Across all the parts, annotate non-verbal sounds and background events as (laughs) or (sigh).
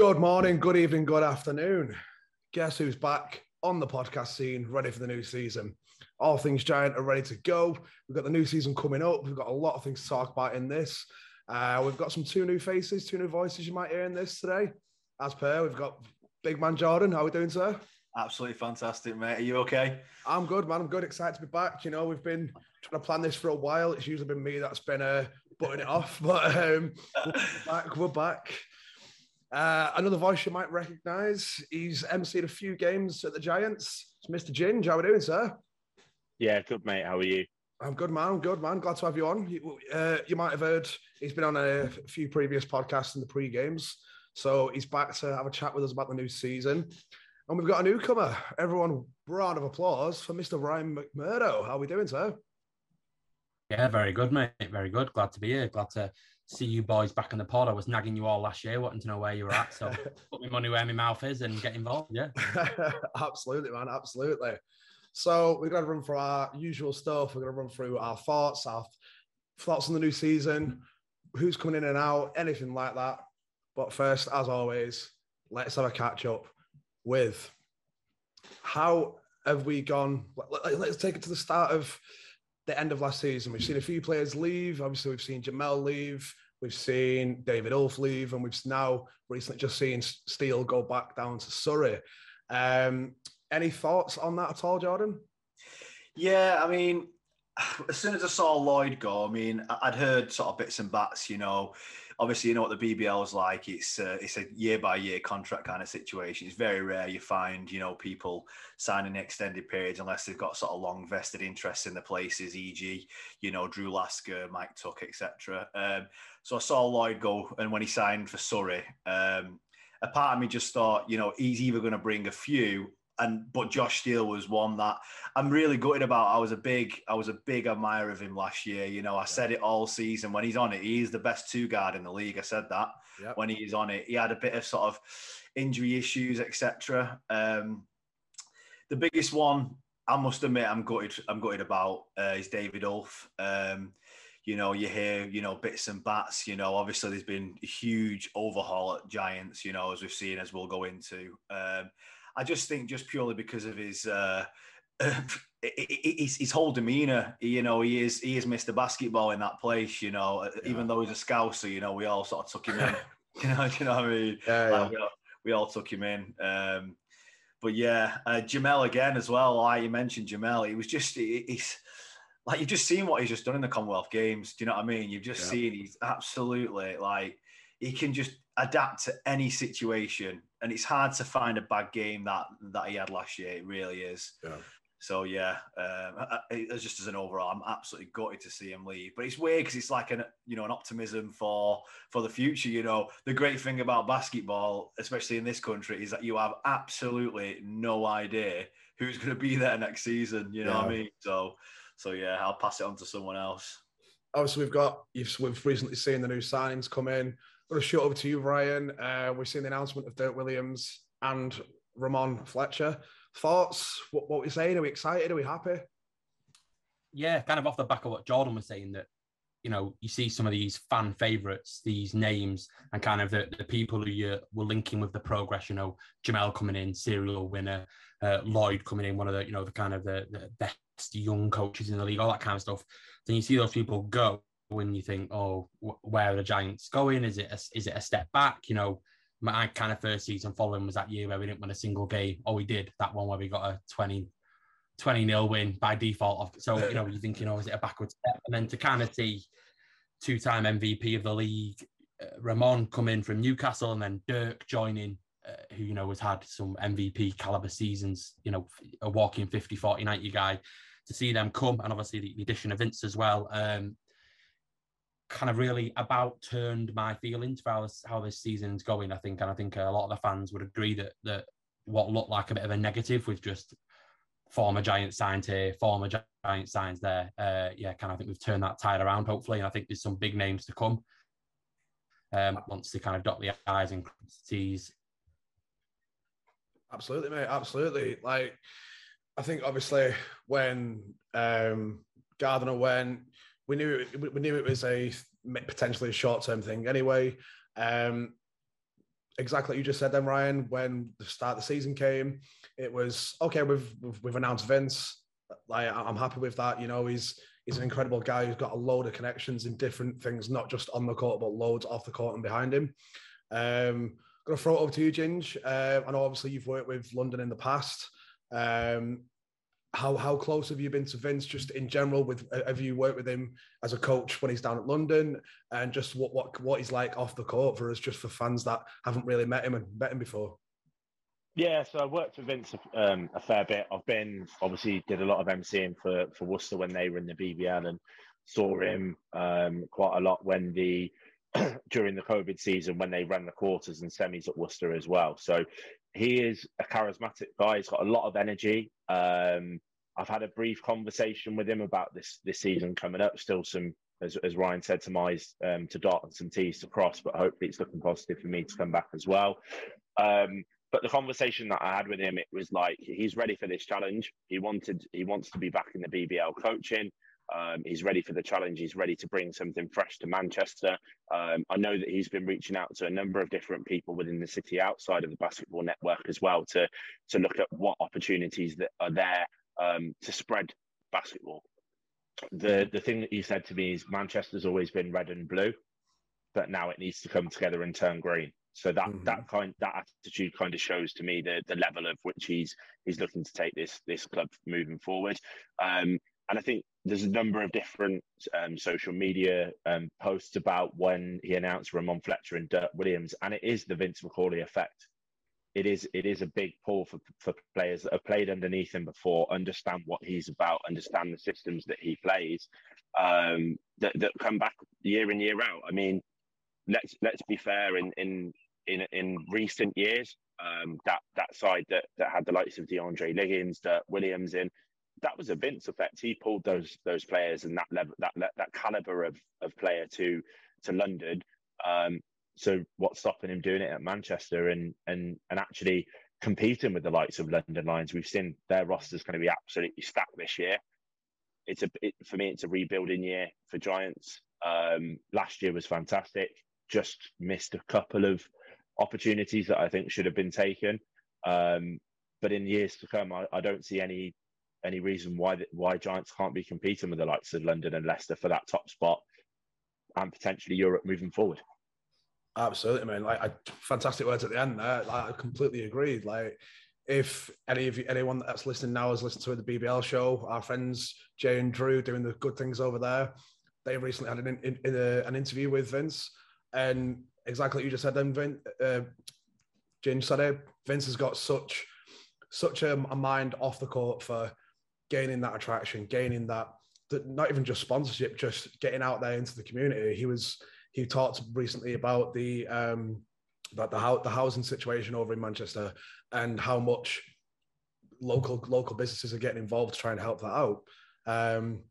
Good morning, good evening, good afternoon. Guess who's back on the podcast scene, ready for the new season? All things giant are ready to go. We've got the new season coming up. We've got a lot of things to talk about in this. Uh, we've got some two new faces, two new voices you might hear in this today. As per, we've got Big Man Jordan. How are we doing, sir? Absolutely fantastic, mate. Are you okay? I'm good, man. I'm good. Excited to be back. You know, we've been trying to plan this for a while. It's usually been me that's been uh, putting it off, (laughs) but um, we're back. We're back. Uh, another voice you might recognise. He's emceed a few games at the Giants. It's Mr. Ginge. How are we doing, sir? Yeah, good, mate. How are you? I'm good, man. I'm good, man. Glad to have you on. You, uh, you might have heard he's been on a few previous podcasts in the pre games. So he's back to have a chat with us about the new season. And we've got a newcomer. Everyone, round of applause for Mr. Ryan McMurdo. How are we doing, sir? Yeah, very good, mate. Very good. Glad to be here. Glad to see you boys back in the pod. I was nagging you all last year, wanting to know where you were at. So (laughs) put my money where my mouth is and get involved. Yeah. (laughs) absolutely, man. Absolutely. So we're going to run through our usual stuff. We're going to run through our thoughts, our thoughts on the new season, who's coming in and out, anything like that. But first, as always, let's have a catch up with how have we gone? Let's take it to the start of the end of last season. We've seen a few players leave. Obviously, we've seen Jamel leave. We've seen David Ulf leave, and we've now recently just seen Steele go back down to Surrey. Um, any thoughts on that at all, Jordan? Yeah, I mean, (sighs) as soon as I saw Lloyd go, I mean, I'd heard sort of bits and bats, you know. Obviously, you know what the BBL is like. It's uh, it's a year by year contract kind of situation. It's very rare you find, you know, people signing extended periods unless they've got sort of long vested interests in the places, e.g., you know, Drew Lasker, Mike Tuck, etc. Um, so I saw Lloyd go, and when he signed for Surrey, um, a part of me just thought, you know, he's either going to bring a few and but Josh Steele was one that I'm really gutted about. I was a big I was a big admirer of him last year. You know, I said it all season when he's on it. He's the best two guard in the league. I said that yep. when he's on it. He had a bit of sort of injury issues, etc. Um, the biggest one I must admit I'm gutted I'm gutted about uh, is David Ulf. Um, you know, you hear, you know, bits and bats, you know, obviously there's been a huge overhaul at Giants, you know, as we've seen, as we'll go into. Um, I just think just purely because of his uh, (laughs) his, his whole demeanor, you know, he is he is Mr. Basketball in that place, you know. Yeah. Even though he's a scouser, you know, we all sort of took him in. (laughs) (laughs) you know, you know what I mean? Yeah, yeah. Like, we, all, we, all, took him in. Um, but yeah, uh, Jamel again as well. Like you mentioned, Jamel, he was just he, he's like you've just seen what he's just done in the Commonwealth Games. Do you know what I mean? You've just yeah. seen he's absolutely like he can just adapt to any situation, and it's hard to find a bad game that that he had last year. It really is. Yeah. So yeah, um, just as an overall, I'm absolutely gutted to see him leave. But it's weird because it's like an you know an optimism for for the future. You know, the great thing about basketball, especially in this country, is that you have absolutely no idea who's going to be there next season. You know yeah. what I mean? So so yeah, I'll pass it on to someone else. Obviously, we've got you've we've recently seen the new signings come in. Going to shoot over to you, Ryan. Uh, we've seen the announcement of Dirk Williams and Rahmon Fletcher. Thoughts? What, what we saying? Are we excited? Are we happy? Yeah, kind of off the back of what Jordan was saying that you know you see some of these fan favorites, these names, and kind of the, the people who you were linking with the progress. You know, Jamel coming in, serial winner, uh, Lloyd coming in, one of the you know the kind of the, the best young coaches in the league, all that kind of stuff. Then you see those people go, when you think, oh, where are the Giants going? Is it a, is it a step back? You know, my kind of first season following was that year where we didn't win a single game. Oh, we did that one where we got a 20, 20 nil win by default. So, you know, you're thinking, oh, is it a backward step? And then to kind of see two time MVP of the league, uh, Rahmon come in from Newcastle and then Dirk joining, uh, who, you know, has had some MVP caliber seasons, you know, a walking 50, 40, 90 guy. To see them come, and obviously the, addition of Vince as well. Um, kind of really about turned my feelings for how this, how this season's going. I think, and I think a lot of the fans would agree that that what looked like a bit of a negative with just former giant signs here, former giant signs there. Uh, yeah, kind of I think we've turned that tide around hopefully, and I think there's some big names to come. Um, once they kind of dot the i's and cross t's. Absolutely, mate. Absolutely. Like, I think obviously when um, Gardner went we knew it, we knew it was a potentially a short term thing anyway. Um, exactly you just said then, Ryan. When the start of the season came, it was okay. We've we've, we've announced Vince. Like I'm happy with that. You know, he's he's an incredible guy who's got a load of connections in different things, not just on the court, but loads off the court and behind him. Um, gonna throw it over to you, Ginge. Uh, I know obviously you've worked with London in the past. Um, how how close have you been to Vince just in general? With uh, have you worked with him as a coach when he's down at London, and just what what what he's like off the court for us, just for fans that haven't really met him and met him before? Yeah, so I worked with Vince um, a fair bit. I've been obviously did a lot of MCing for for Worcester when they were in the BBL and saw him um, quite a lot when the (clears throat) during the COVID season when they ran the quarters and semis at Worcester as well. So he is a charismatic guy. He's got a lot of energy. Um, I've had a brief conversation with him about this this season coming up. Still some, as, as Ryan said, some I's um, to dot and some T's to cross, but hopefully it's looking positive for me to come back as well. Um, but the conversation that I had with him, it was like he's ready for this challenge. He wanted, he wants to be back in the BBL coaching. Um, he's ready for the challenge. He's ready to bring something fresh to Manchester. Um, I know that he's been reaching out to a number of different people within the city outside of the basketball network as well to to look at what opportunities that are there um, to spread basketball. The the thing that he said to me is Manchester's always been red and blue, but now it needs to come together and turn green. So that mm-hmm. that kind that attitude kind of shows to me the the level of which he's he's looking to take this this club moving forward. Um, and I think there's a number of different um, social media um, posts about when he announced Rahmon Fletcher and Dirk Williams, and it is the Vince Macaulay effect. It is it is a big pull for, for players that have played underneath him before, understand what he's about, understand the systems that he plays, um, that, that come back year in year out. I mean, let's let's be fair. In in in in recent years, um, that that side that that had the likes of DeAndre Liggins, Dirk Williams in, that was a Vince effect. He pulled those those players and that level that that caliber of of player to to London. Um, so what's stopping him doing it at Manchester and and and actually competing with the likes of London Lions? We've seen their roster's going to be absolutely stacked this year. It's a it, for me, it's a rebuilding year for Giants. Um, last year was fantastic. Just missed a couple of opportunities that I think should have been taken. Um, but in years to come, I, I don't see any any reason why why Giants can't be competing with the likes of London and Leicester for that top spot and potentially Europe moving forward. Absolutely, man. Like, I, fantastic words at the end there. Like, I completely agree. Like, if any of you, anyone that's listening now has listened to the BBL show, our friends Jay and Drew doing the good things over there, they recently had an in, in a, an interview with Vince, and exactly like you just said. Then Vince, uh, James said it. Vince has got such such a, a mind off the court for gaining that attraction, gaining that, that not even just sponsorship, just getting out there into the community. He was he talked recently about the um, about the the housing situation over in Manchester and how much local local businesses are getting involved to try and help that out. Um,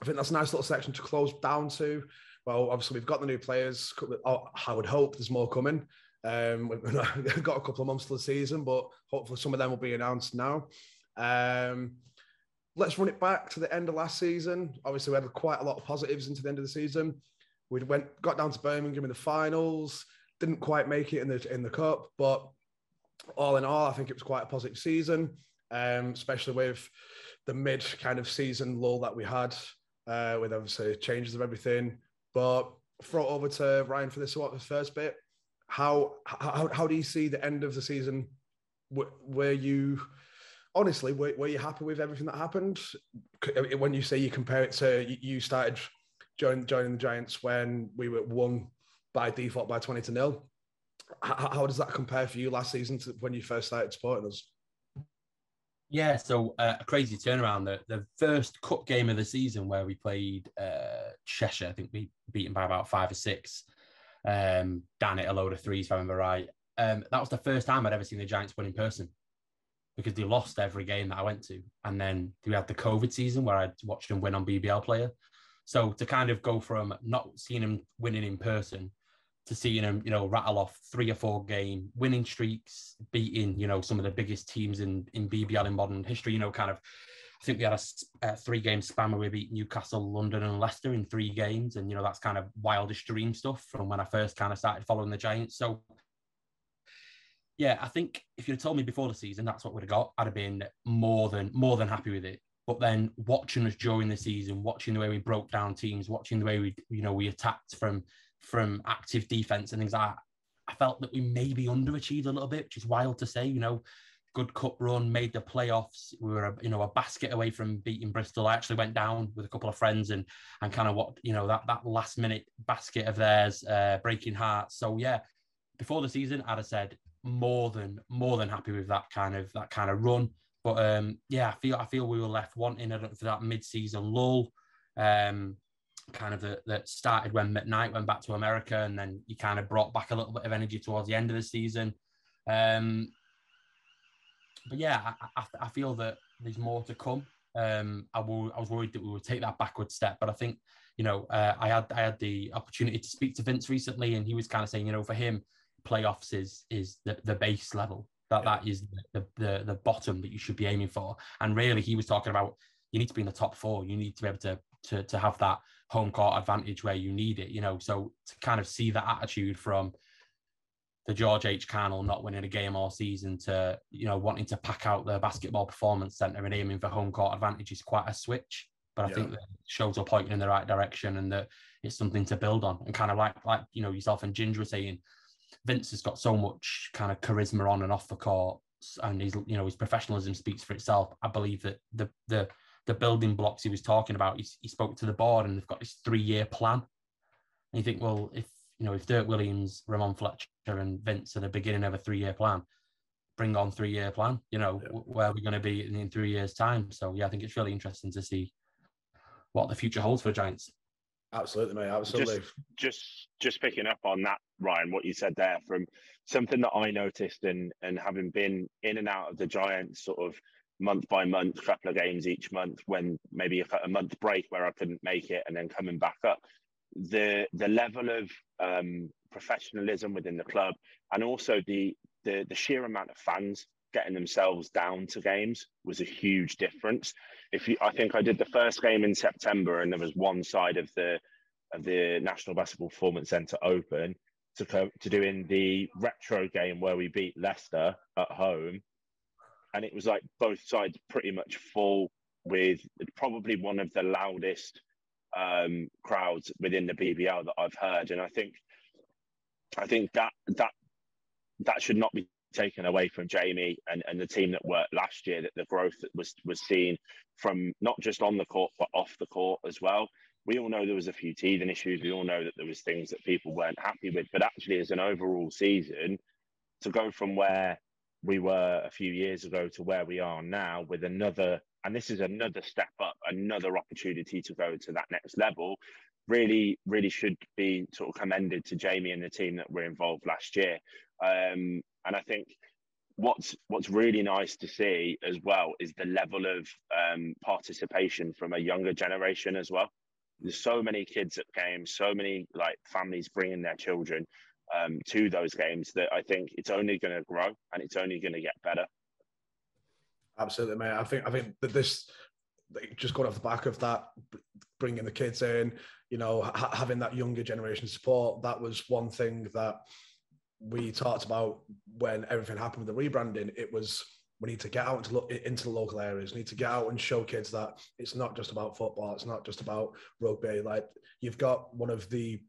I think that's a nice little section to close down to. Well, obviously we've got the new players. I would hope there's more coming. Um, (laughs) we've got a couple of months to the season, but hopefully some of them will be announced now. Um, let's run it back to the end of last season. Obviously, we had quite a lot of positives into the end of the season. We went got down to Birmingham in the finals, didn't quite make it in the in the cup, but all in all, I think it was quite a positive season, um, especially with the mid kind of season lull that we had, uh, with obviously changes of everything. But throw it over to Ryan for this first bit. How how how do you see the end of the season? Where you honestly, were, were, you happy with everything that happened? When you say you compare it to you started joining, joining the Giants when we were won by default by 20 to nil. How, how does that compare for you last season to when you first started supporting us? Yeah, so uh, a crazy turnaround. The, the first cup game of the season where we played uh, Cheshire, I think we beat them by about five or six. Um, Dan hit a load of threes, if I remember right. Um, that was the first time I'd ever seen the Giants win in person because they lost every game that I went to. And then we had the COVID season where I watched them win on BBL player. So to kind of go from not seeing him winning in person to seeing him, you know, rattle off three or four game winning streaks, beating, you know, some of the biggest teams in, in BBL in modern history, you know, kind of, I think we had a, a three game span where we beat Newcastle, London, and Leicester in three games. And, you know, that's kind of wildish dream stuff from when I first kind of started following the Giants. So yeah, I think if you'd told me before the season that's what we'd have got, I'd have been more than more than happy with it. But then watching us during the season, watching the way we broke down teams, watching the way we you know we attacked from from active defense and things like that, I felt that we maybe underachieved a little bit, which is wild to say. You know, good cup run, made the playoffs. We were, a, you know, a basket away from beating Bristol. I actually went down with a couple of friends and and kind of what you know that that last minute basket of theirs, uh, breaking hearts. So yeah, before the season, I'd have said more than more than happy with that kind of that kind of run. But um, yeah, I feel I feel we were left wanting for that mid-season lull. Um, kind of that, started when McKnight went back to America, and then you kind of brought back a little bit of energy towards the end of the season. Um, but yeah, I, I, I, feel that there's more to come. Um, I, will, I was worried that we would take that backward step, but I think you know uh, I had I had the opportunity to speak to Vince recently, and he was kind of saying, you know, for him, playoffs is is the, the base level. That that is the, the the bottom that you should be aiming for. And really, he was talking about you need to be in the top four. You need to be able to to to have that home court advantage where you need it. You know, so to kind of see that attitude from the George H. Carnall not winning a game all season to you know wanting to pack out the basketball performance center and aiming for home court advantage is quite a switch. But I yeah. think that shows are pointing in the right direction and that it's something to build on. And kind of like like you know yourself and Ginger were saying, Vince has got so much kind of charisma on and off the court, and his you know his professionalism speaks for itself. I believe that the the the building blocks he was talking about, he, he spoke to the board and they've got this three year plan. And you think, well, if you know if Dirk Williams, Rahmon Fletcher, and Vince are the beginning of a three year plan, bring on three year plan. You know yeah. where we're going to be in, in three years' time. So yeah, I think it's really interesting to see what the future holds for Giants. Absolutely, mate. Absolutely. Just, just, just picking up on that, Ryan, what you said there from something that I noticed and and having been in and out of the Giants sort of month by month, couple of games each month, when maybe a, a month break where I couldn't make it, and then coming back up, the the level of um, professionalism within the club, and also the the the sheer amount of fans getting themselves down to games was a huge difference. If you, I think I did the first game in September, and there was one side of the of the National Basketball Performance Centre open to to doing the retro game where we beat Leicester at home, and it was like both sides pretty much full with probably one of the loudest um, crowds within the BBL that I've heard, and I think I think that that that should not be taken away from Jamie and, and the team that worked last year, that the growth that was was seen from not just on the court but off the court as well. We all know there was a few teething issues. We all know that there was things that people weren't happy with. But actually, as an overall season, to go from where we were a few years ago to where we are now with another, and this is another step up, another opportunity to go to that next level, really, really should be sort of commended to Jamie and the team that were involved last year. Um, and I think what's what's really nice to see as well is the level of um, participation from a younger generation as well. There's so many kids at games, so many like families bringing their children um, to those games that I think it's only going to grow and it's only going to get better. Absolutely, mate. I think I think that this just got off the back of that, bringing the kids in, you know, ha- having that younger generation support. That was one thing that we talked about when everything happened with the rebranding, it was we need to get out into, into the local areas, we need to get out and show kids that it's not just about football, it's not just about rugby. Like you've got one of the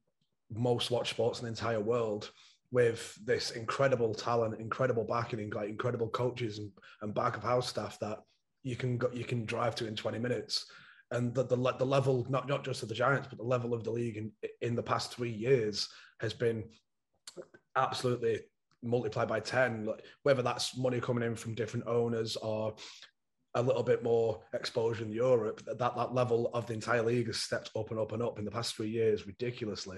most watched sports in the entire world with this incredible talent, incredible backing, like incredible coaches and, and back of house staff that you can go, you can drive to in 20 minutes. And the, the, the level, not, not just of the Giants, but the level of the league in, in the past three years has been absolutely multiply by 10 whether that's money coming in from different owners or a little bit more exposure in Europe, that, that level of the entire league has stepped up and up and up in the past three years ridiculously.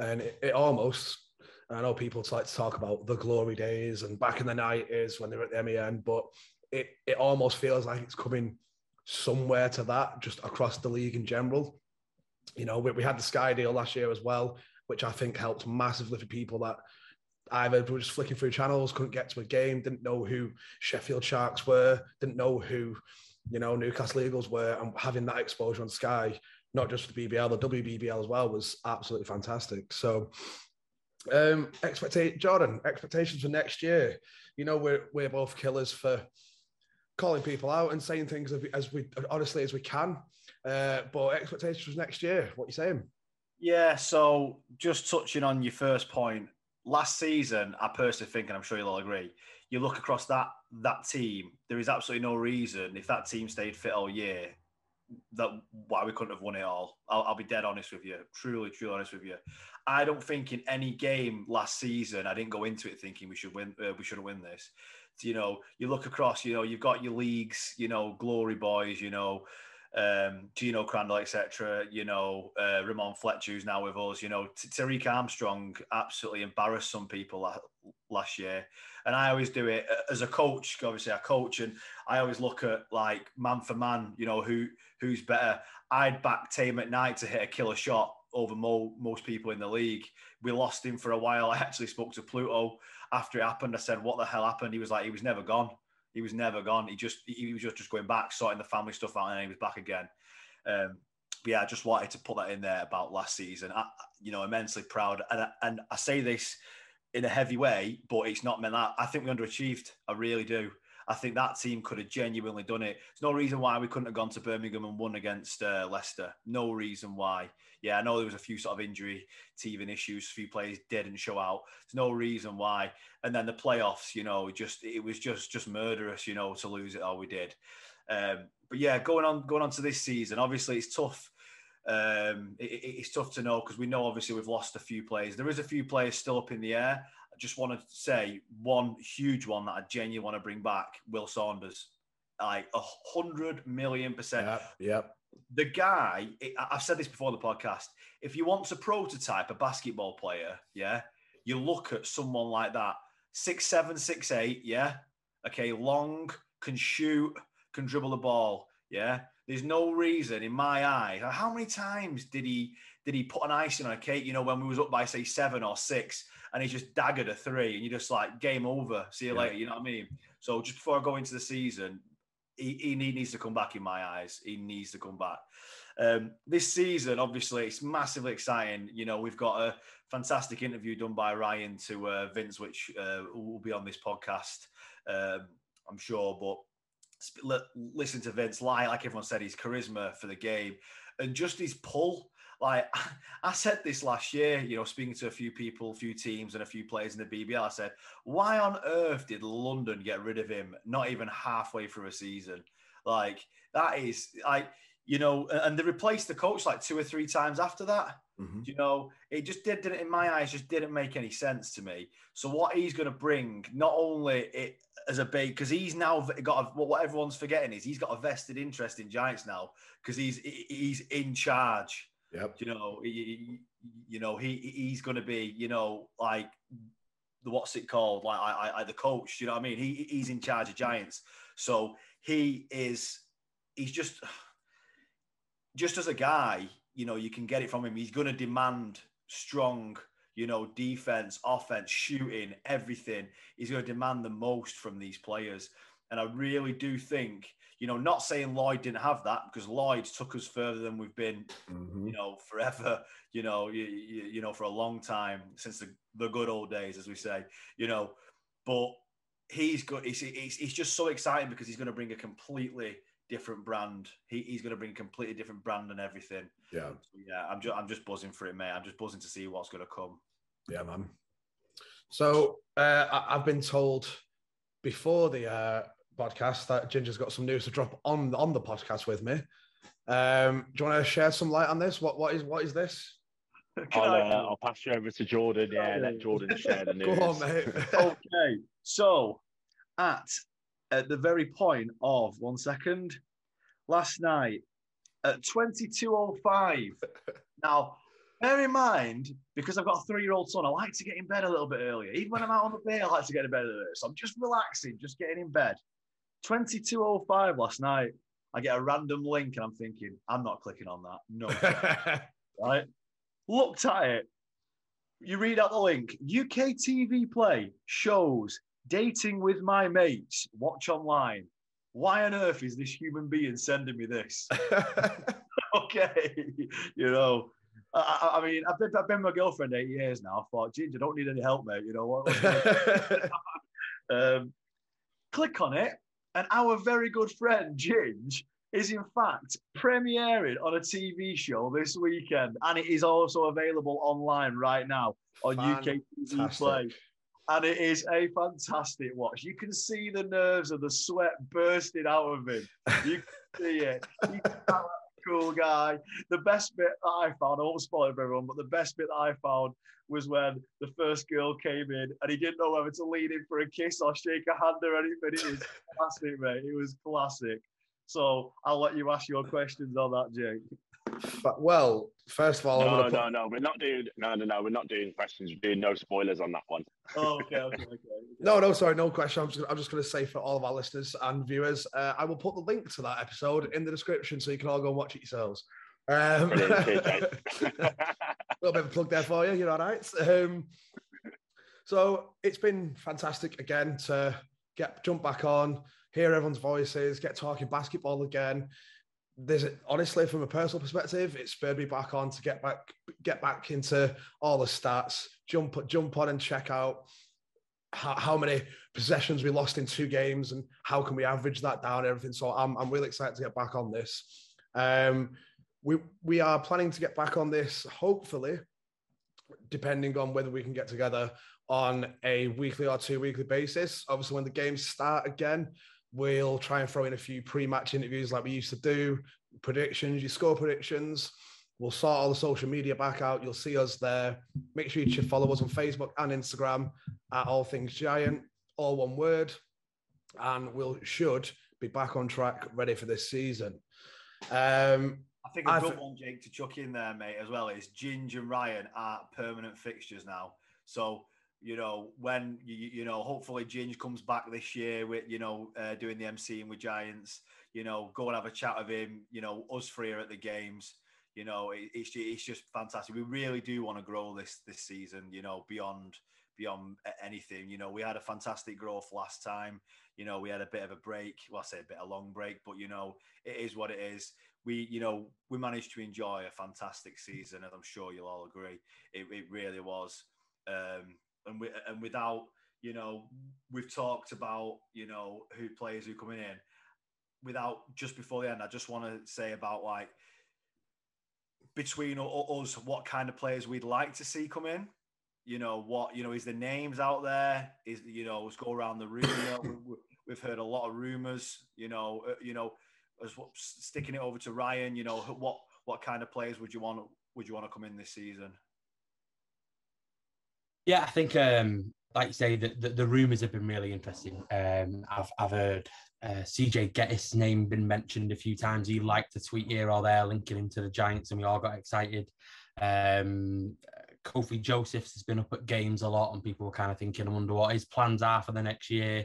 And it, it almost, I know people like to talk about the glory days and back in the 90s when they were at the MEN, but it, it almost feels like it's coming somewhere to that just across the league in general. You know, we, we had the Sky deal last year as well, which I think helped massively for people that either were just flicking through channels, couldn't get to a game, didn't know who Sheffield Sharks were, didn't know who, you know, Newcastle Eagles were, and having that exposure on Sky, not just the BBL, the WBBL as well, was absolutely fantastic. So, Um, expectate Jordan, expectations for next year. You know, we're we're both killers for calling people out and saying things as we honestly as we can. Uh, but expectations for next year, what are you saying? Yeah, so just touching on your first point, last season, I personally think, and I'm sure you'll all agree, you look across that that team, there is absolutely no reason if that team stayed fit all year that why we couldn't have won it all. I'll, I'll, be dead honest with you, truly, truly honest with you. I don't think in any game last season I didn't go into it thinking we should win. Uh, we should have win this. You know, you look across. You know, you've got your leagues. You know, glory boys. You know, um, Geno Crandall, etc. You know, uh, Rahmon Fletcher, who's now with us. You know, Tariq Armstrong absolutely embarrassed some people last year. And I always do it uh, as a coach. Obviously, I coach, and I always look at like man for man. You know, who who's better. I'd back Tame at night to hit a killer shot over mo- most people in the league. We lost him for a while. I actually spoke to Pluto after it happened. I said, "What the hell happened?" He was like, "He was never gone. He was never gone. He just he was just, just going back, sorting the family stuff out, and he was back again." Um, but yeah, I just wanted to put that in there about last season. I, you know, immensely proud, and I, and I say this in a heavy way, but it's not meant that. I think we underachieved. I really do. I think that team could have genuinely done it. There's no reason why we couldn't have gone to Birmingham and won against uh, Leicester. No reason why. Yeah, I know there was a few sort of injury, teething issues. A few players didn't show out. There's no reason why. And then the playoffs, you know, just it was just just murderous, you know, to lose it all we did. Um, but yeah, going on going on to this season, obviously it's tough. Um, it, it's tough to know because we know obviously we've lost a few players. There is a few players still up in the air. Just want to say one huge one that I genuinely want to bring back: Will Saunders. Like a hundred million percent. Yep. yep. The guy, I've said this before the podcast. If you want to prototype a basketball player, yeah, you look at someone like that, six seven, six eight, yeah, okay, long, can shoot, can dribble the ball, yeah. There's no reason in my eyes. How many times did he did he put an icing on a cake? You know, when we was up by say seven or six, and he just daggered a three, and you're just like, game over. See you yeah. later. You know what I mean? So just before I go into the season, he, he needs to come back in my eyes. He needs to come back. Um, this season, obviously, it's massively exciting. You know, we've got a fantastic interview done by Ryan to uh, Vince, which uh, will be on this podcast, um, I'm sure. But listen to Vince, like, like everyone said, his charisma for the game and just his pull like (laughs) I said this last year, you know, speaking to a few people, a few teams, and a few players in the BBL, I said, why on earth did London get rid of him not even halfway through a season? Like that is like you know, and they replaced the coach like two or three times after that. Mm-hmm. You know, it just did, didn't in my eyes just didn't make any sense to me. So what he's going to bring, not only it as a big, because he's now got a, what everyone's forgetting is he's got a vested interest in Giants now because he's he's in charge Yep. You know, he, you know, he he's going to be, you know, like the what's it called, like I, I, the coach. You know what I mean? He he's in charge of Giants, so he is. He's just just as a guy, you know, you can get it from him. He's going to demand strong, you know, defense, offense, shooting, everything. He's going to demand the most from these players. And I really do think you know, not saying Lloyd didn't have that because Lloyd took us further than we've been, mm-hmm. you know, forever, you know, you, you, you, know, for a long time since the, the good old days, as we say, you know, but he's good. He's, he's, he's just so exciting because he's going to bring a completely different brand. He, he's going to bring a completely different brand and everything. Yeah. So, yeah. I'm just, I'm just buzzing for it, mate. I'm just buzzing to see what's going to come. Yeah, man. So uh, I've been told before the uh, podcast that Ginger's got some news to drop on on the podcast with me. Um, do you want to share some light on this? What what is what is this? (laughs) I'll, uh, I'll pass you over to Jordan. Yeah, let Jordan (laughs) share the news. On, mate. (laughs) okay, so at at the very point of one second, last night at twenty two oh five. Now, bear in mind because I've got a three year old son, I like to get in bed a little bit earlier. Even when I'm out on the bay, I like to get in bed earlier. So I'm just relaxing, just getting in bed. 2205 last night. I get a random link and I'm thinking, I'm not clicking on that. No. (laughs) right? Looked at it. You read out the link. UK TV play shows dating with my mates. Watch online. Why on earth is this human being sending me this? (laughs) (laughs) okay. You know, I, I, mean, I've been, I've been my girlfriend eight years now. I thought, Ginger, don't need any help, mate. You know what? um, click on it, and our very good friend Ginge is in fact premiering on a TV show this weekend, and it is also available online right now on Fantastic. UK TV Play. And it is a fantastic watch. You can see the nerves and the sweat bursting out of him. You can see it. (laughs) cool guy. The best bit that I found, I won't spoil it for everyone, but the best bit that I found was when the first girl came in and he didn't know whether to lean in for a kiss or shake a hand or anything. It was (laughs) classic, mate. It was classic. So I'll let you ask your questions on that, Jake. Well, first of all, no, put... no, no, we're not doing no, no, no, we're not doing questions. We're doing no spoilers on that one. Oh, okay, okay, okay. no, no, sorry, no question. I'm just, I'm just going to say for all of our listeners and viewers, uh, I will put the link to that episode in the description so you can all go and watch it yourselves. Um, (laughs) a little bit of a plug there for you. You're all right. Um, so it's been fantastic again to get jump back on, hear everyone's voices, get talking basketball again there's honestly from a personal perspective it spurred me back on to get back get back into all the stats jump jump on and check out how, how many possessions we lost in two games and how can we average that down and everything. So i'm, I'm really excited to get back on this. Um, we we are planning to get back on this hopefully depending on whether we can get together on a weekly or two weekly basis. Obviously when the games start again We'll try and throw in a few pre-match interviews like we used to do, predictions, your score predictions. We'll sort all the social media back out. You'll see us there. Make sure you follow us on Facebook and Instagram at All Things Giant, all one word. And we'll should be back on track, ready for this season. Um, I think a good one, Jake, to chuck in there, mate, as well is Ginge and Ryan are permanent fixtures now. So you know, when you, you know, hopefully Ginge comes back this year with, you know, uh, doing the MCing with Giants, you know, go and have a chat with him, you know, us three are at the games, you know, it, it's, it's just fantastic. We really do want to grow this, this season, you know, beyond, beyond anything, you know, we had a fantastic growth last time, you know, we had a bit of a break, well, I say a bit of a long break, but you know, it is what it is. We, you know, we managed to enjoy a fantastic season, and I'm sure you'll all agree. It, it really was. Um, and we, and without you know we've talked about you know who players who coming in. Without just before the end i just want to say about like between us what kind of players we'd like to see come in. You know what you know is the names out there? Is you know let's go around the room. You know, we, have heard a lot of rumors you know uh, you know as sticking it over to ryan you know what what kind of players would you want would you want to come in this season yeah, I think, um, like you say, the, the, the rumours have been really interesting. Um, I've, I've heard uh, CJ Gettys' name been mentioned a few times. He liked a tweet here or there linking him to the Giants, and we all got excited. Um, Kofi Josephs has been up at games a lot, and people were kind of thinking, I wonder what his plans are for the next year.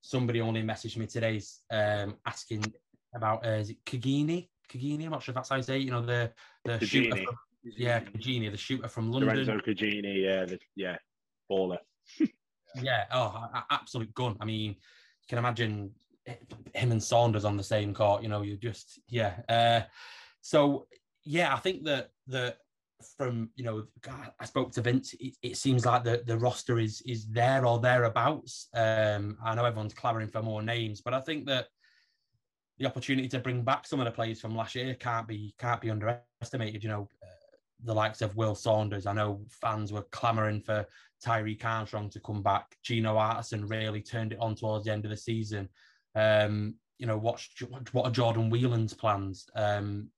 Somebody only messaged me today um, asking about uh, is it Kagini? Kagini, I'm not sure if that's how you say it. You know, the the shooter from, yeah, Cagini, the shooter from London. Lorenzo Cagini, yeah, the, yeah, baller. (laughs) yeah, oh, absolute gun. I mean, you can imagine him and Saunders on the same court. You know, you just yeah. Uh, so yeah, I think that that from you know, God, I spoke to Vince. It, it, seems like the the roster is is there or thereabouts. Um, I know everyone's clamoring for more names, but I think that the opportunity to bring back some of the players from last year can't be can't be underestimated. You know, the likes of Will Saunders. I know fans were clamouring for Tyreek Armstrong to come back. Gino Addison really turned it on towards the end of the season. Um, you know, what what are Jordan Whelan's plans? Um,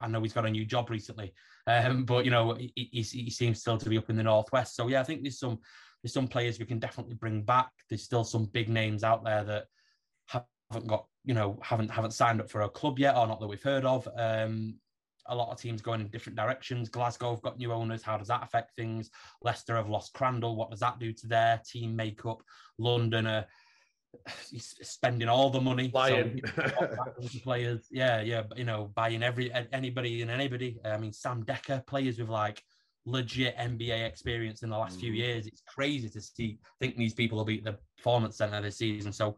I know he's got a new job recently, um, (laughs) but you know he, he, he, seems still to be up in the northwest. So yeah, I think there's some there's some players we can definitely bring back. There's still some big names out there that haven't got you know haven't haven't signed up for a club yet, or not that we've heard of. Um, a lot of teams going in different directions. Glasgow have got new owners. How does that affect things? Leicester have lost Crandall. What does that do to their team makeup? London are spending all the money. Buying so, (laughs) players. Yeah, yeah. You know, buying every anybody and anybody. I mean, Sam Dekker, players with like legit NBA experience in the last mm. few years. It's crazy to see. I think these people will be at the performance center this season. So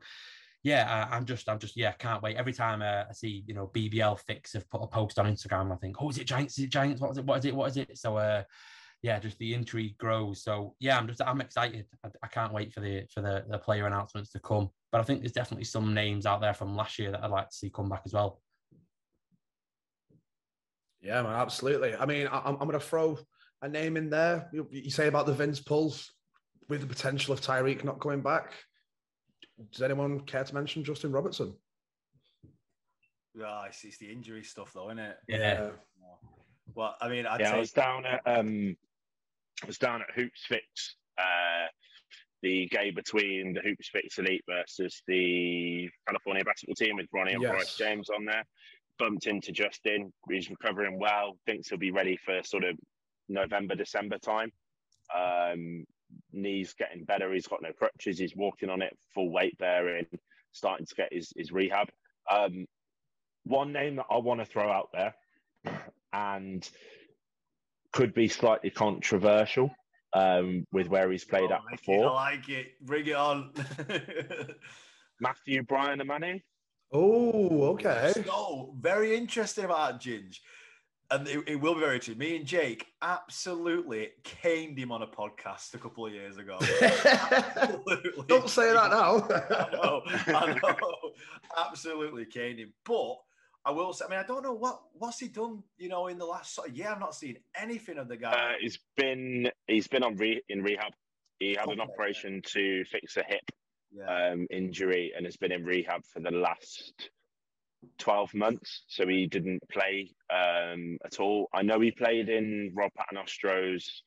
yeah, I, am just, I'm just, yeah, can't wait. Every time uh, I see, you know, BBL fix have put a post on Instagram, I think, oh, is it Giants? Is it Giants? What is it? What is it? What is it? So, uh, yeah, just the intrigue grows. So, yeah, I'm just, I'm excited. I, I can't wait for the for the, the player announcements to come. But I think there's definitely some names out there from last year that I'd like to see come back as well. Yeah, man, absolutely. I mean, I, am going to throw a name in there. You, you, say about the Vince Pulse with the potential of Tyreek not coming back. Does anyone care to mention Justin Robertson? Yeah, it's, it's the injury stuff, though, isn't it? Yeah. Well, I mean, I'd yeah, say... I was down at um, I was down at Hoops Fix, uh, the game between the Hoops Fix Elite versus the California basketball team with Ronnie and yes. Bryce James on there. Bumped into Justin. He's recovering well. Thinks he'll be ready for sort of November, December time. Um, knees getting better. He's got no crutches. He's walking on it, full weight bearing, starting to get his, his rehab. Um, one name that I want to throw out there and could be slightly controversial um, with where he's played oh, at before. I like it. Bring it on. (laughs) Matthew Bryan Amani. Oh, okay. So very interesting about Ginge and it, it, will be very true. Me and Jake absolutely caned him on a podcast a couple of years ago. (laughs) absolutely. Don't say that now. I know, I (laughs) know. Absolutely caned him. But I will say, I mean, I don't know what what's he done. You know, in the last sort of year, I've not seen anything of the guy. Uh, he's been he's been on re, in rehab. He had okay. an operation to fix a hip yeah. um, injury and has been in rehab for the last 12 months, so he didn't play um, at all. I know he played in Rob Paternostro's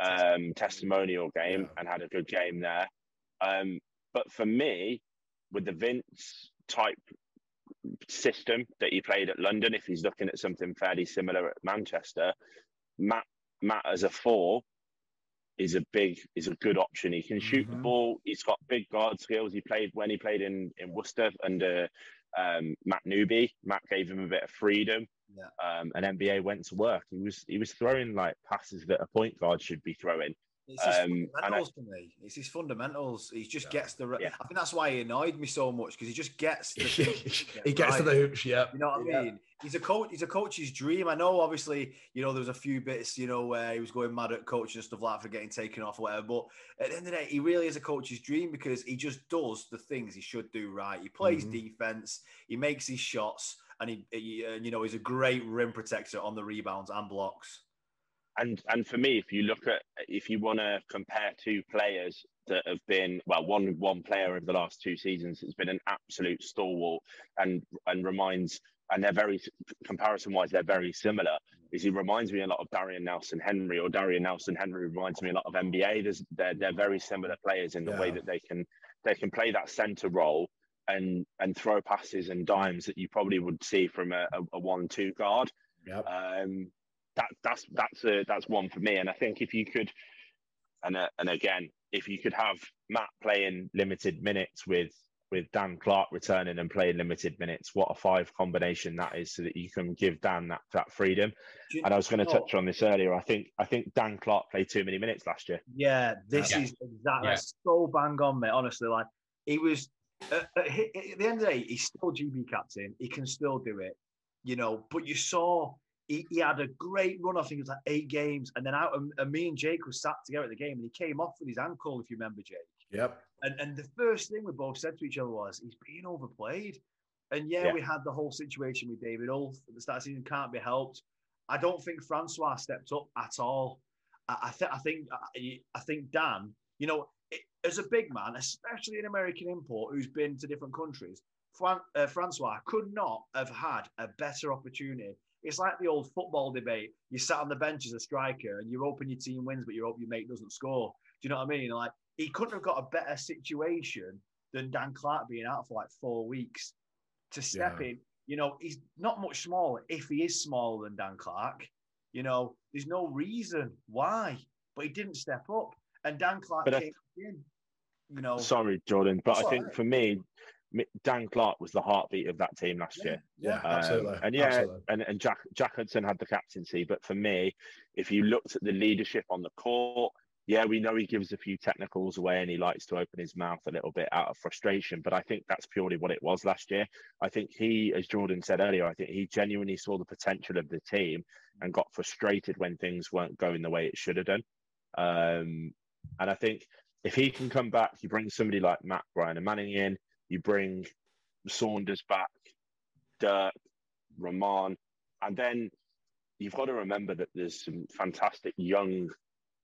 um, testimonial game yeah. and had a good game there. Um, but for me, with the Vince type system that he played at London, if he's looking at something fairly similar at Manchester, Matt Matt as a four is a big is a good option. He can shoot mm-hmm. the ball. He's got big guard skills. He played when he played in in Worcester under um, Matt Newby. Matt gave him a bit of freedom. Yeah. Um, and MBA went to work. He was he was throwing like passes that a point guard should be throwing. It's his um, fundamentals I, to me. It's his fundamentals. He just yeah. gets the. Yeah. I think that's why he annoyed me so much because he just gets. The, (laughs) he gets right. to the hoops. Yeah, you know what I mean. He's a coach. He's a coach's dream. I know. Obviously, you know there was a few bits, you know, where he was going mad at coaching and stuff like that for getting taken off or whatever. But at the end of the day, he really is a coach's dream because he just does the things he should do right. He plays mm-hmm. defense. He makes his shots, and he, he uh, you know, he's a great rim protector on the rebounds and blocks and and for me, if you look at if you want to compare two players that have been well, one one player over the last two seasons has been an absolute stalwart and and reminds and they're very comparison wise they're very similar. Is he reminds me a lot of Darien Nelson Henry or Darien Nelson Henry reminds me a lot of MBA. There's, they're they're very similar players in the yeah. way that they can they can play that center role and and throw passes and dimes that you probably would see from a, a, a one two guard. Yep. Um, that that's that's a, that's one for me. And I think if you could, and uh, and again, if you could have Matt playing limited minutes with with Dan Clark returning and playing limited minutes, what a five combination that is, so that you can give Dan that that freedom. And I was going to touch on this earlier. I think I think Dan Clark played too many minutes last year. Yeah, this yeah. is exactly yeah. so bang on, mate. Honestly, like he was. Uh, at, at the end of the day, he's still GB captain. He can still do it, you know. But you saw he, he, had a great run. I think it was like eight games, and then out and, and me and Jake were sat together at the game, and he came off with his ankle, if you remember, Jake. Yep. And and the first thing we both said to each other was, he's being overplayed. And yeah, yeah. we had the whole situation with David Ulf at the start of the season. Can't be helped. I don't think Francois stepped up at all. I, I, th- I think I, I think Dan, you know, it, as a big man, especially an American import who's been to different countries, Fran- uh, Francois could not have had a better opportunity it's like the old football debate. You sat on the bench as a striker and you're hoping your team wins, but you hope your mate doesn't score. Do you know what I mean? Like he couldn't have got a better situation than Dan Clark being out for like four weeks to step yeah. in. You know, he's not much smaller if he is smaller than Dan Clark. You know, there's no reason why, but he didn't step up. And Dan Clark but came I, in. You know, sorry, Jordan, but I think right. for me, Dan Clark was the heartbeat of that team last yeah, year. Yeah, um, absolutely. And yeah, absolutely. and, and Jack Jack Hudson had the captaincy, but for me, if you looked at the leadership on the court, yeah, we know he gives a few technicals away and he likes to open his mouth a little bit out of frustration, but I think that's purely what it was last year. I think he, as Jordan said earlier, I think he genuinely saw the potential of the team and got frustrated when things weren't going the way it should have done. Um, and I think if he can come back, you bring somebody like Matt Bryan and Manning in, you bring Saunders back, Dirk, Rahmon, and then you've got to remember that there's some fantastic young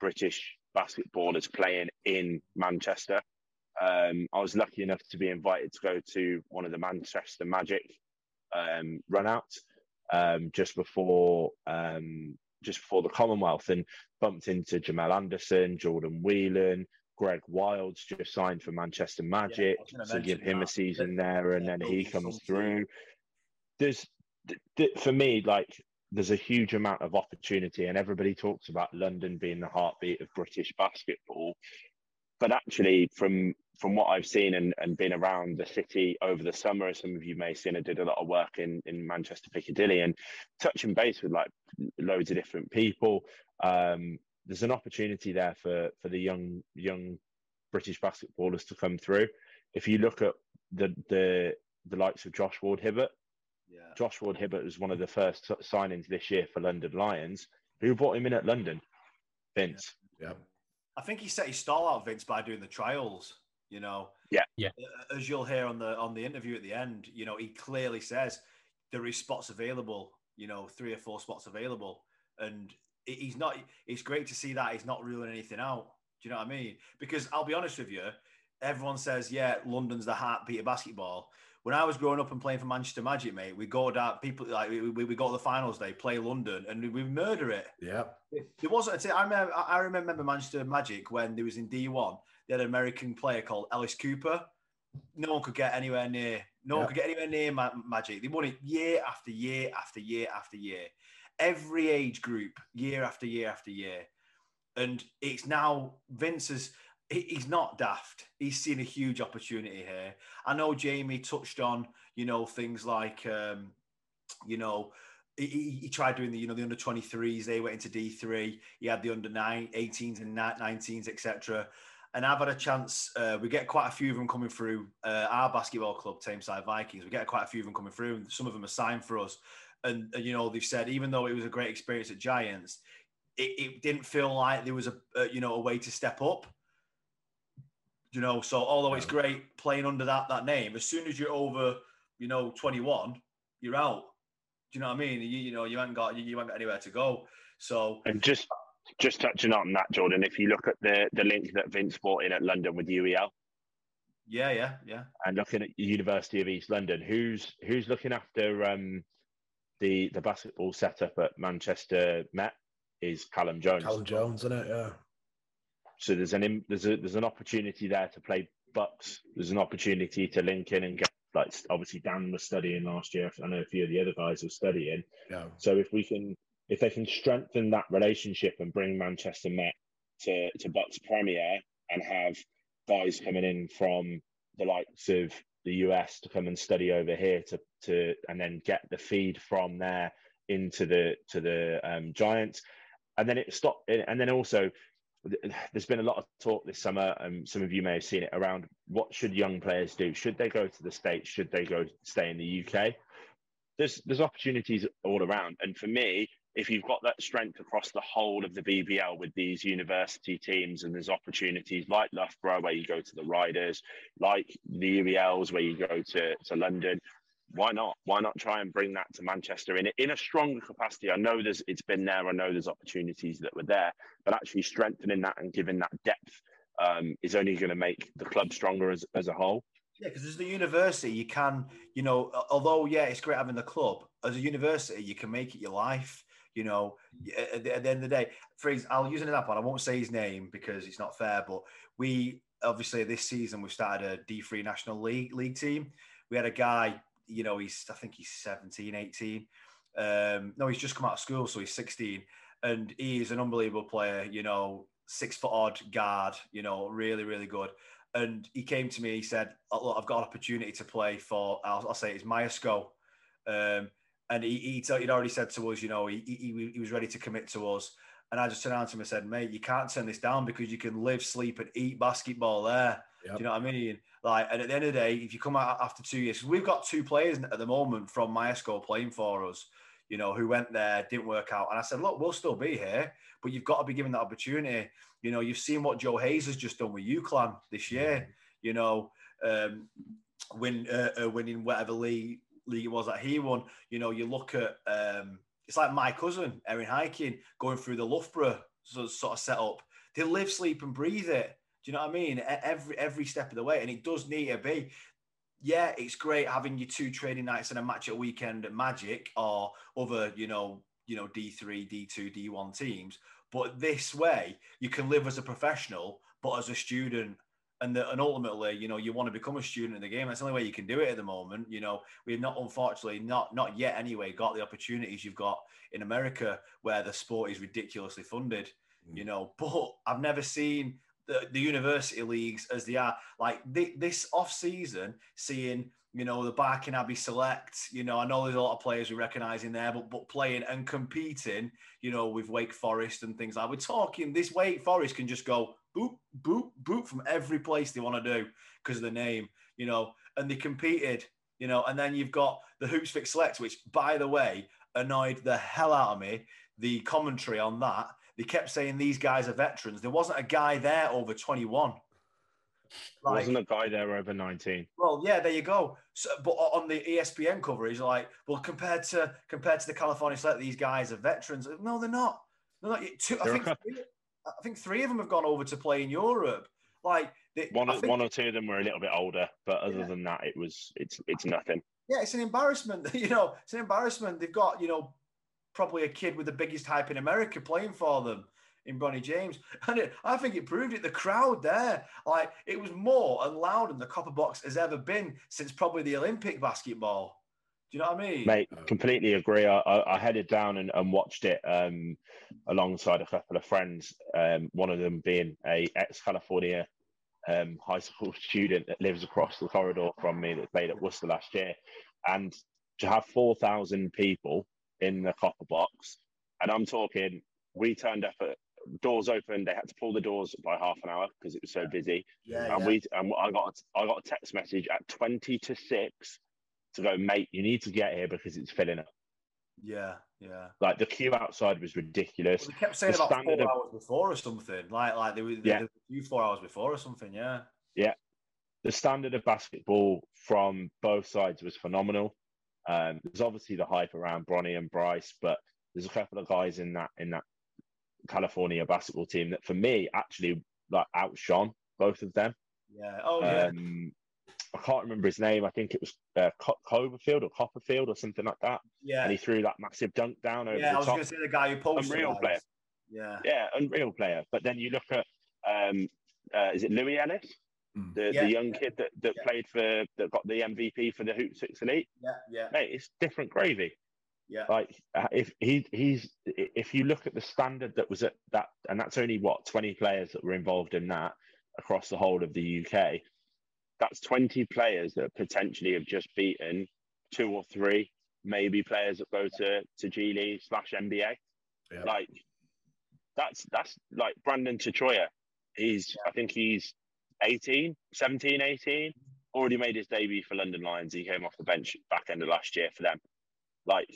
British basketballers playing in Manchester. Um, I was lucky enough to be invited to go to one of the Manchester Magic um, runouts um, just before um, just before the Commonwealth, and bumped into Jamal Anderson, Jordan Whelan, Greg Wilds just signed for Manchester Magic, yeah, so give him that. a season there, and then he comes through. There's th- th- for me like there's a huge amount of opportunity, and everybody talks about London being the heartbeat of British basketball. But actually, from from what I've seen and, and been around the city over the summer, as some of you may have seen, I did a lot of work in, in Manchester Piccadilly and touching base with like loads of different people. Um, there's an opportunity there for for the young young British basketballers to come through. If you look at the the the likes of Josh Ward Hibbert, yeah. Josh Ward Hibbert was one of the first signings this year for London Lions. Who brought him in at London? Vince. Yeah. yeah. I think he set his stall out, Vince, by doing the trials. You know. Yeah. Yeah. As you'll hear on the on the interview at the end, you know, he clearly says there is spots available. You know, three or four spots available, and he's not. It's great to see that he's not ruling anything out. Do you know what I mean? Because I'll be honest with you, everyone says, yeah, London's the heartbeat of basketball when I was growing up and playing for Manchester Magic, mate, we go down people like we, we, we go to the finals day, play London, and we murder it. Yeah. There wasn't. I remember. I remember Manchester Magic when there was in D one. They had an American player called Ellis Cooper. No one could get anywhere near. No one could get anywhere near Magic. They won it year after year after year after year. Every age group, year after year after year. And it's now Vince's he's not daft. He's seen a huge opportunity here. I know Jamie touched on, you know, things like, um, you know, he, he, tried doing the, you know, the under 23s. They went into D3. He had the under 9, 18s and 19s, etc. And I've had a chance. Uh, we get quite a few of them coming through uh, our basketball club, Tameside Vikings. We get quite a few of them coming through, and some of them are signed for us. And, and you know, they've said even though it was a great experience at Giants, it, it didn't feel like there was a, a you know a way to step up you know, so although it's great playing under that that name, as soon as you're over, you know, 21, you're out. Do you know what I mean? You, you know, you haven't got you, you haven't got anywhere to go. So and just just touching on that, Jordan, if you look at the the link that Vince brought in at London with UEL. Yeah, yeah, yeah. And looking at University of East London, who's who's looking after um the the basketball setup at Manchester Met is Callum Jones. Callum Jones, isn't it? Yeah. So there's an there's a there's an opportunity there to play Bucks. There's an opportunity to link in and get like obviously Dan was studying last year. I know a few of the other guys were studying. Yeah. So if we can if they can strengthen that relationship and bring Manchester Met to, to Bucks Premier and have guys coming in from the likes of the US to come and study over here to to and then get the feed from there into the to the um, Giants, and then it stopped. And then also there's been a lot of talk this summer, and some of you may have seen it around what should young players do? Should they go to the States? Should they go stay in the UK? There's there's opportunities all around, and for me, if you've got that strength across the whole of the BBL with these university teams, and there's opportunities like Loughborough where you go to the Riders, like the UELs where you go to to London, why not? Why not try and bring that to Manchester in in a stronger capacity? I know there's it's been there. I know there's opportunities that were there, but actually strengthening that and giving that depth um, is only going to make the club stronger as as a whole. Yeah, because as the university, you can, you know, although yeah, it's great having the club. As a university, you can make it your life. You know, at the, at the end of the day, for I'll use an example. I won't say his name because it's not fair, but we obviously this season we started a D3 National League league team. We had a guy you know, he's I think he's 17, 18. Um, no, he's just come out of school, so he's 16, and he is an unbelievable player. You know, six foot odd guard. You know, really, really good. And he came to me. He said, "Look, I've got an opportunity to play for. I'll, I'll say it's Myerscough." Um, and he, he he'd already said to us, you know, he, he, he was ready to commit to us. And I just turned around to him and said, mate, you can't turn this down because you can live, sleep, and eat basketball there. Yep. Do you know what I mean? Like, and at the end of the day, if you come out after two years, we've got two players at the moment from my school playing for us, you know, who went there, didn't work out. And I said, look, we'll still be here, but you've got to be given that opportunity. You know, you've seen what Joe Hayes has just done with UCLan this year, you know, um, win, uh, uh, winning whatever league, league it was that he won. You know, you look at, um, it's like my cousin, Erin Hiking, going through the Loughborough sort of setup. They live, sleep, and breathe it. Do you know what I mean? Every every step of the way, and it does need to be. Yeah, it's great having your two training nights and a match at weekend at Magic or other, you know, you know, D three, D two, D one teams. But this way, you can live as a professional, but as a student and the, and ultimately, you know, you want to become a student in the game. That's the only way you can do it at the moment. You know, we've not unfortunately not not yet anyway got the opportunities you've got in America where the sport is ridiculously funded. Mm. You know, but I've never seen the, the university leagues as they are. Like the, this off season, seeing you know the Barking Abbey Select. You know, I know there's a lot of players we recognise in there, but but playing and competing, you know, with Wake Forest and things like. We're talking this Wake Forest can just go boop boop boop from every place they want to do because of the name, you know, and they competed. You know, and then you've got the Hoops Fix Select, which, by the way, annoyed the hell out of me. The commentary on that they kept saying these guys are veterans. There wasn't a guy there over 21. Like, wasn't a guy there over 19. Well, yeah, there you go. So, but on the ESPN cover, he's like, well, compared to compared to the California select, these guys are veterans. No, they're not. They're not. Two, I, think I think three of them have gone over to play in Europe. Like they, one, think, one or two of them were a little bit older, but other yeah. than that, it was it's it's nothing. Yeah, it's an embarrassment. (laughs) You know, it's an embarrassment. They've got you know probably a kid with the biggest hype in America playing for them in Bronny James. (laughs) And it, I think it proved it. The crowd there, like it was more and louder than the copper box has ever been since probably the Olympic basketball. Do you know what I mean? Mate, completely agree. I, I, I headed down and, and watched it um, alongside a couple of friends. Um, one of them being a ex-California um, high school (laughs) student that lives across the corridor from me that played at Worcester last year. And to have 4,000 people in the copper box. And I'm talking, we turned up at doors open. They had to pull the doors by half an hour because it was so busy. Yeah, and yeah. we and I got I got a text message at twenty to six to go, mate. You need to get here because it's filling up. Yeah, yeah. Like the queue outside was ridiculous. Well, they kept saying the about four of, hours before or something. Like like they were yeah. the queue four hours before or something. Yeah. Yeah. The standard of basketball from both sides was phenomenal. Um, there's obviously the hype around Bronny and Bryce, but there's a couple of guys in that in that California basketball team that, for me, actually like outshone both of them. Yeah. Oh yeah. Um, I can't remember his name. I think it was uh, Co- Coverfield or Copperfield or something like that. Yeah. And he threw that massive dunk down over yeah, the I was going to say the guy who posted. Unreal player. Yeah. Yeah, unreal player. But then you look at, um, uh, is it Louis Ellis? Mm. The, yeah, the young yeah, kid that, that yeah. played for that got the MVP for the Hoops Fix Elite. Yeah, yeah. Mate, it's different gravy. Yeah. Like uh, if he he's if you look at the standard that was at that, and that's only what twenty players that were involved in that across the whole of the UK. That's twenty players that potentially have just beaten two or three, maybe players that go to to G League slash NBA. Yeah. Like that's that's like Brandon Tachoya. He's I think he's 18, 17, 18, already made his debut for London Lions. He came off the bench back end of last year for them. Like,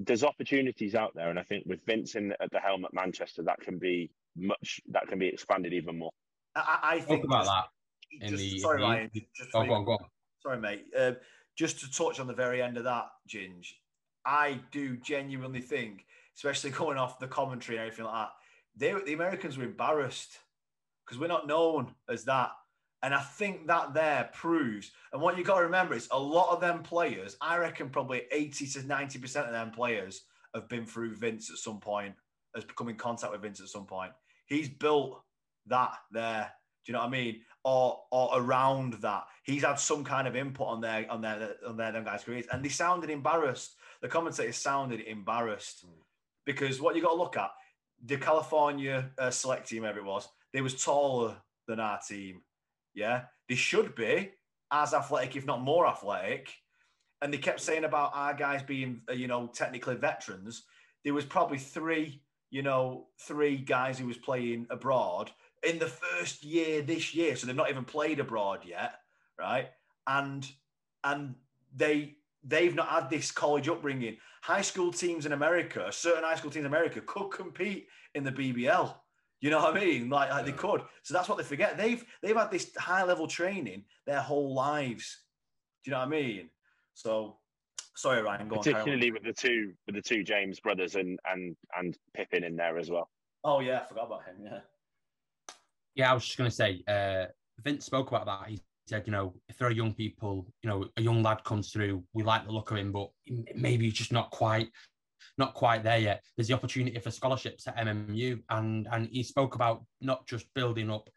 there's opportunities out there, and I think with Vince in, at the helm at Manchester, that can be much that can be expanded even more. I, I think talk about that in just, the. Sorry, the, Ryan. Just go, on, go on. Sorry, mate. Uh, just to touch on the very end of that, Ginge, I do genuinely think, especially (laughs) going off the commentary and everything like that, they, the Americans were embarrassed because we're not known as that. And I think that there proves, and what you got to remember is a lot of them players, I reckon probably 80 to 90% of them players have been through Vince at some point, has become in contact with Vince at some point. He's built that there. Do you know what I mean? Or or around that. He's had some kind of input on their on their on their them guys' careers. And they sounded embarrassed. The commentators sounded embarrassed. Mm. Because what you got to look at, the California uh, select team, ever it was, they was taller than our team yeah, they should be as athletic, if not more athletic. And they kept saying about our guys being, uh, you know, technically veterans. There was probably three you know, three guys who was playing abroad in the first year this year, so they've not even played abroad yet, right? And and they they've not had this college upbringing. High school teams in America, certain high school teams in America could compete in the BBL. You know what I mean? Like, like they could. So that's what they forget. They've they've had this high level training their whole lives. Do you know what I mean? So sorry, Ryan. Particularly on, with the two with the two James brothers and and and Pippin in there as well. Oh yeah, I forgot about him. Yeah. Yeah, I was just going to say, uh, Vince spoke about that. He said, you know, if there are young people, you know, a young lad comes through, we like the look of him, but maybe he's just not quite, not quite there yet. There's the opportunity for scholarships at MMU, and and he spoke about not just building up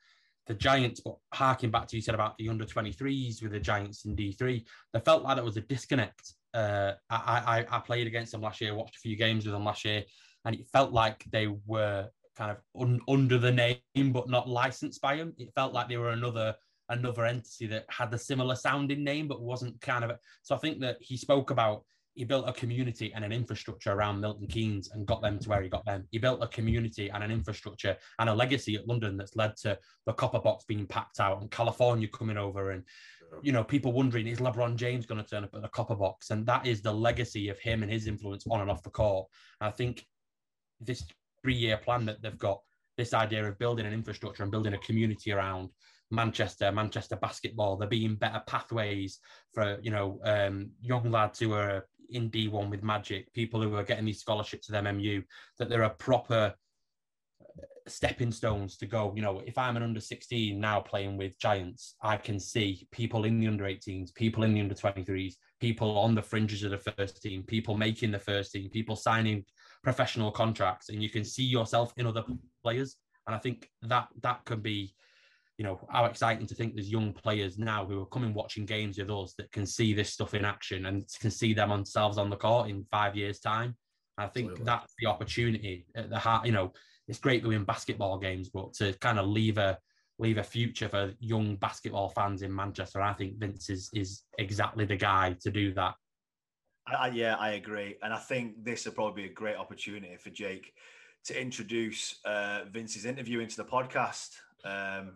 the Giants, but harking back to you said about the under 23s with the Giants in D3. They felt like there was a disconnect. Uh, I, I I played against them last year, watched a few games with them last year, and it felt like they were kind of un, under the name but not licensed by him. It felt like they were another another entity that had the similar sounding name but wasn't kind of. So I think that he spoke about he built a community and an infrastructure around Milton Keynes and got them to where he got them. He built a community and an infrastructure and a legacy at London that's led to the copper box being packed out and California coming over and you know people wondering is LeBron James going to turn up at the copper box and that is the legacy of him and his influence on and off the court. I think this three year plan that they've got this idea of building an infrastructure and building a community around Manchester, Manchester basketball. There being better pathways for you know um, young lads who are in D1 with Magic, people who are getting these scholarships to MMU. That there are proper stepping stones to go. You know, if I'm an under 16 now playing with Giants, I can see people in the under 18s, people in the under 23s, people on the fringes of the first team, people making the first team, people signing professional contracts, and you can see yourself in other players. And I think that that can be, you know, how exciting to think there's young players now who are coming watching games with us that can see this stuff in action and can see them themselves on the court in five years' time. I think Absolutely. that's the opportunity at the heart. You know, it's great to win basketball games, but to kind of leave a leave a future for young basketball fans in Manchester, I think Vince is is exactly the guy to do that. I, yeah, I agree, and I think this will probably be a great opportunity for Jake to introduce uh, Vince's interview into the podcast. Um,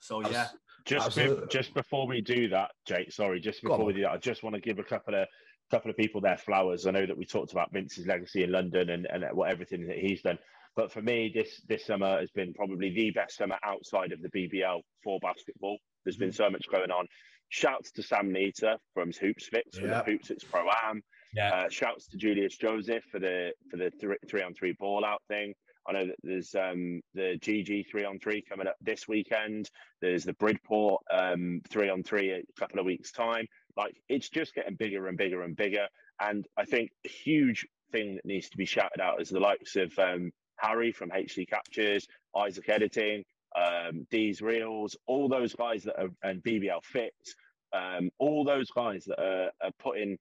so yeah, just be, just before we do that, Jake. Sorry, just before we do that, I just want to give a couple of couple of people their flowers. I know that we talked about Vince's legacy in London and, and what everything that he's done. But for me, this this summer has been probably the best summer outside of the BBL for basketball. There's been mm. so much going on. Shouts to Sam Neter from Hoops Fix for the Hoops Fix Pro Am. Yeah. Uh, shouts to Julius Joseph for the for the three, three on three ball out thing. I know that there's um, the GG three on three coming up this weekend. There's the Bridport um, three on three a couple of weeks time. Like it's just getting bigger and bigger and bigger. And I think a huge thing that needs to be shouted out is the likes of um, Harry from HD Captures, Isaac Editing, um, D's Reels, all those guys that are and BBL Fits, um, all those guys that are, are putting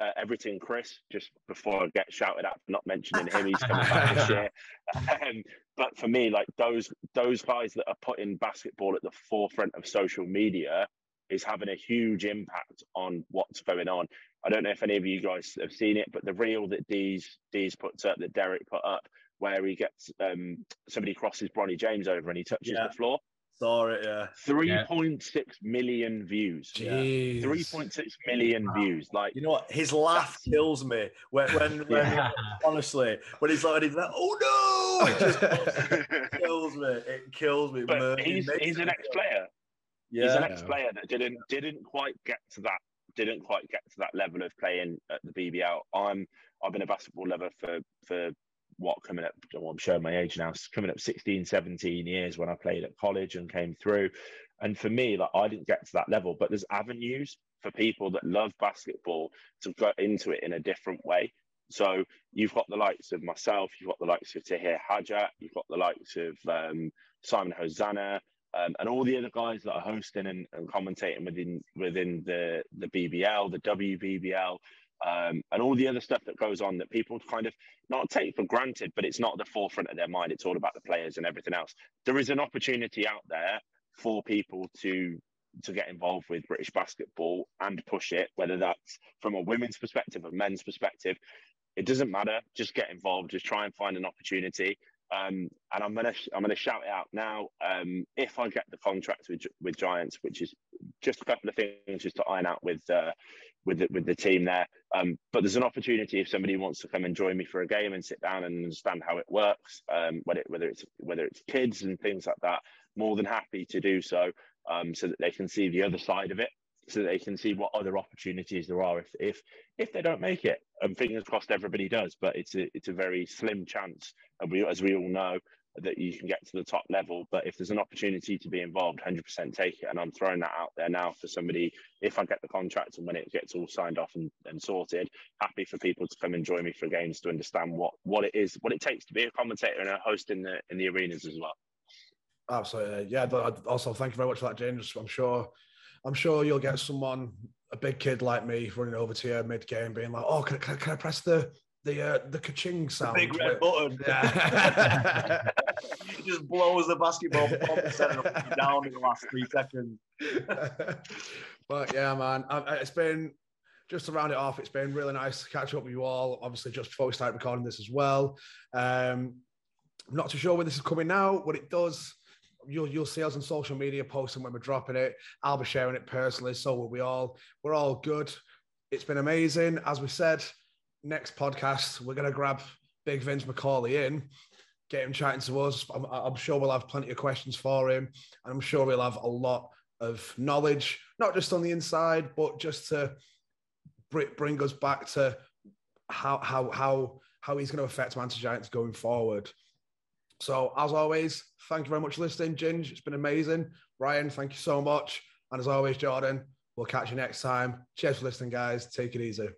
uh, everything Chris just before I get shouted at for not mentioning him. He's coming back this year. (laughs) Um, but for me, like those those guys that are putting basketball at the forefront of social media is having a huge impact on what's going on. I don't know if any of you guys have seen it, but the reel that D's D's puts up, that Derek put up, where he gets um, somebody crosses Bronny James over and he touches yeah. the floor. Saw it, yeah. Three point yeah. six million views. Jeez. Three point six million wow. views. Like you know what? His laugh (laughs) kills me. When, when, when (laughs) honestly, when he's like, he's like, oh no! It just (laughs) kills me. It kills me. But he's, he's an ex-player. Yeah. He's an ex-player that didn't didn't quite get to that didn't quite get to that level of playing at the BBL. I'm I've been a basketball lover for for what coming up well, i'm showing my age now coming up 16 17 years when i played at college and came through. And for me like i didn't get to that level but there's avenues for people that love basketball to go into it in a different way. So you've got the likes of myself you've got the likes of tahir hajat you've got the likes of um, simon hosanna um, and all the other guys that are hosting and, and commentating within within the the BBL, the WBBL, um, and all the other stuff that goes on that people kind of not take for granted, but it's not the forefront of their mind. It's all about the players and everything else. There is an opportunity out there for people to to get involved with British basketball and push it, whether that's from a women's perspective, a men's perspective. it doesn't matter. Just get involved. Just try and find an opportunity. Um, and I'm gonna I'm gonna shout it out now. Um, if I get the contract with with Giants, which is just a couple of things just to iron out with uh, with the, with the team there. Um, but there's an opportunity if somebody wants to come and join me for a game and sit down and understand how it works, um, whether whether it's whether it's kids and things like that. More than happy to do so, um, so that they can see the other side of it so they can see what other opportunities there are if if if they don't make it. And fingers crossed, everybody does, but it's a it's a very slim chance, and we as we all know that you can get to the top level. But if there's an opportunity to be involved, 100% take it. And I'm throwing that out there now for somebody. If I get the contract and when it gets all signed off and, and sorted, happy for people to come and join me for games to understand what what it is, what it takes to be a commentator and a host in the in the arenas as well. Absolutely, yeah. Also, thank you very much for that, James. I'm sure I'm sure you'll get someone, a big kid like me, running over to you mid game, being like, "Oh, can, can, can I press the the uh, the ka-ching sound?" The big red button. Yeah. (laughs) (laughs) (laughs) just blows the basketball down in the last three seconds. (laughs) but yeah, man, it's been just to round it off. It's been really nice to catch up with you all. Obviously, just before we start recording this as well. Um, I'm not too sure when this is coming now. What it does you'll you'll see us on social media posting when we're dropping it. I'll be sharing it personally, so will we all. We're all good. It's been amazing. As we said, next podcast we're gonna grab Big Vince Macaulay in, get him chatting to us. I'm, I'm sure we'll have plenty of questions for him, and I'm sure we'll have a lot of knowledge, not just on the inside, but just to bring us back to how how how how he's going to affect Manchester Giants going forward. So, as always, thank you very much for listening, Ginge. It's been amazing. Ryan, thank you so much. And as always, Jordan, we'll catch you next time. Cheers for listening, guys. Take it easy.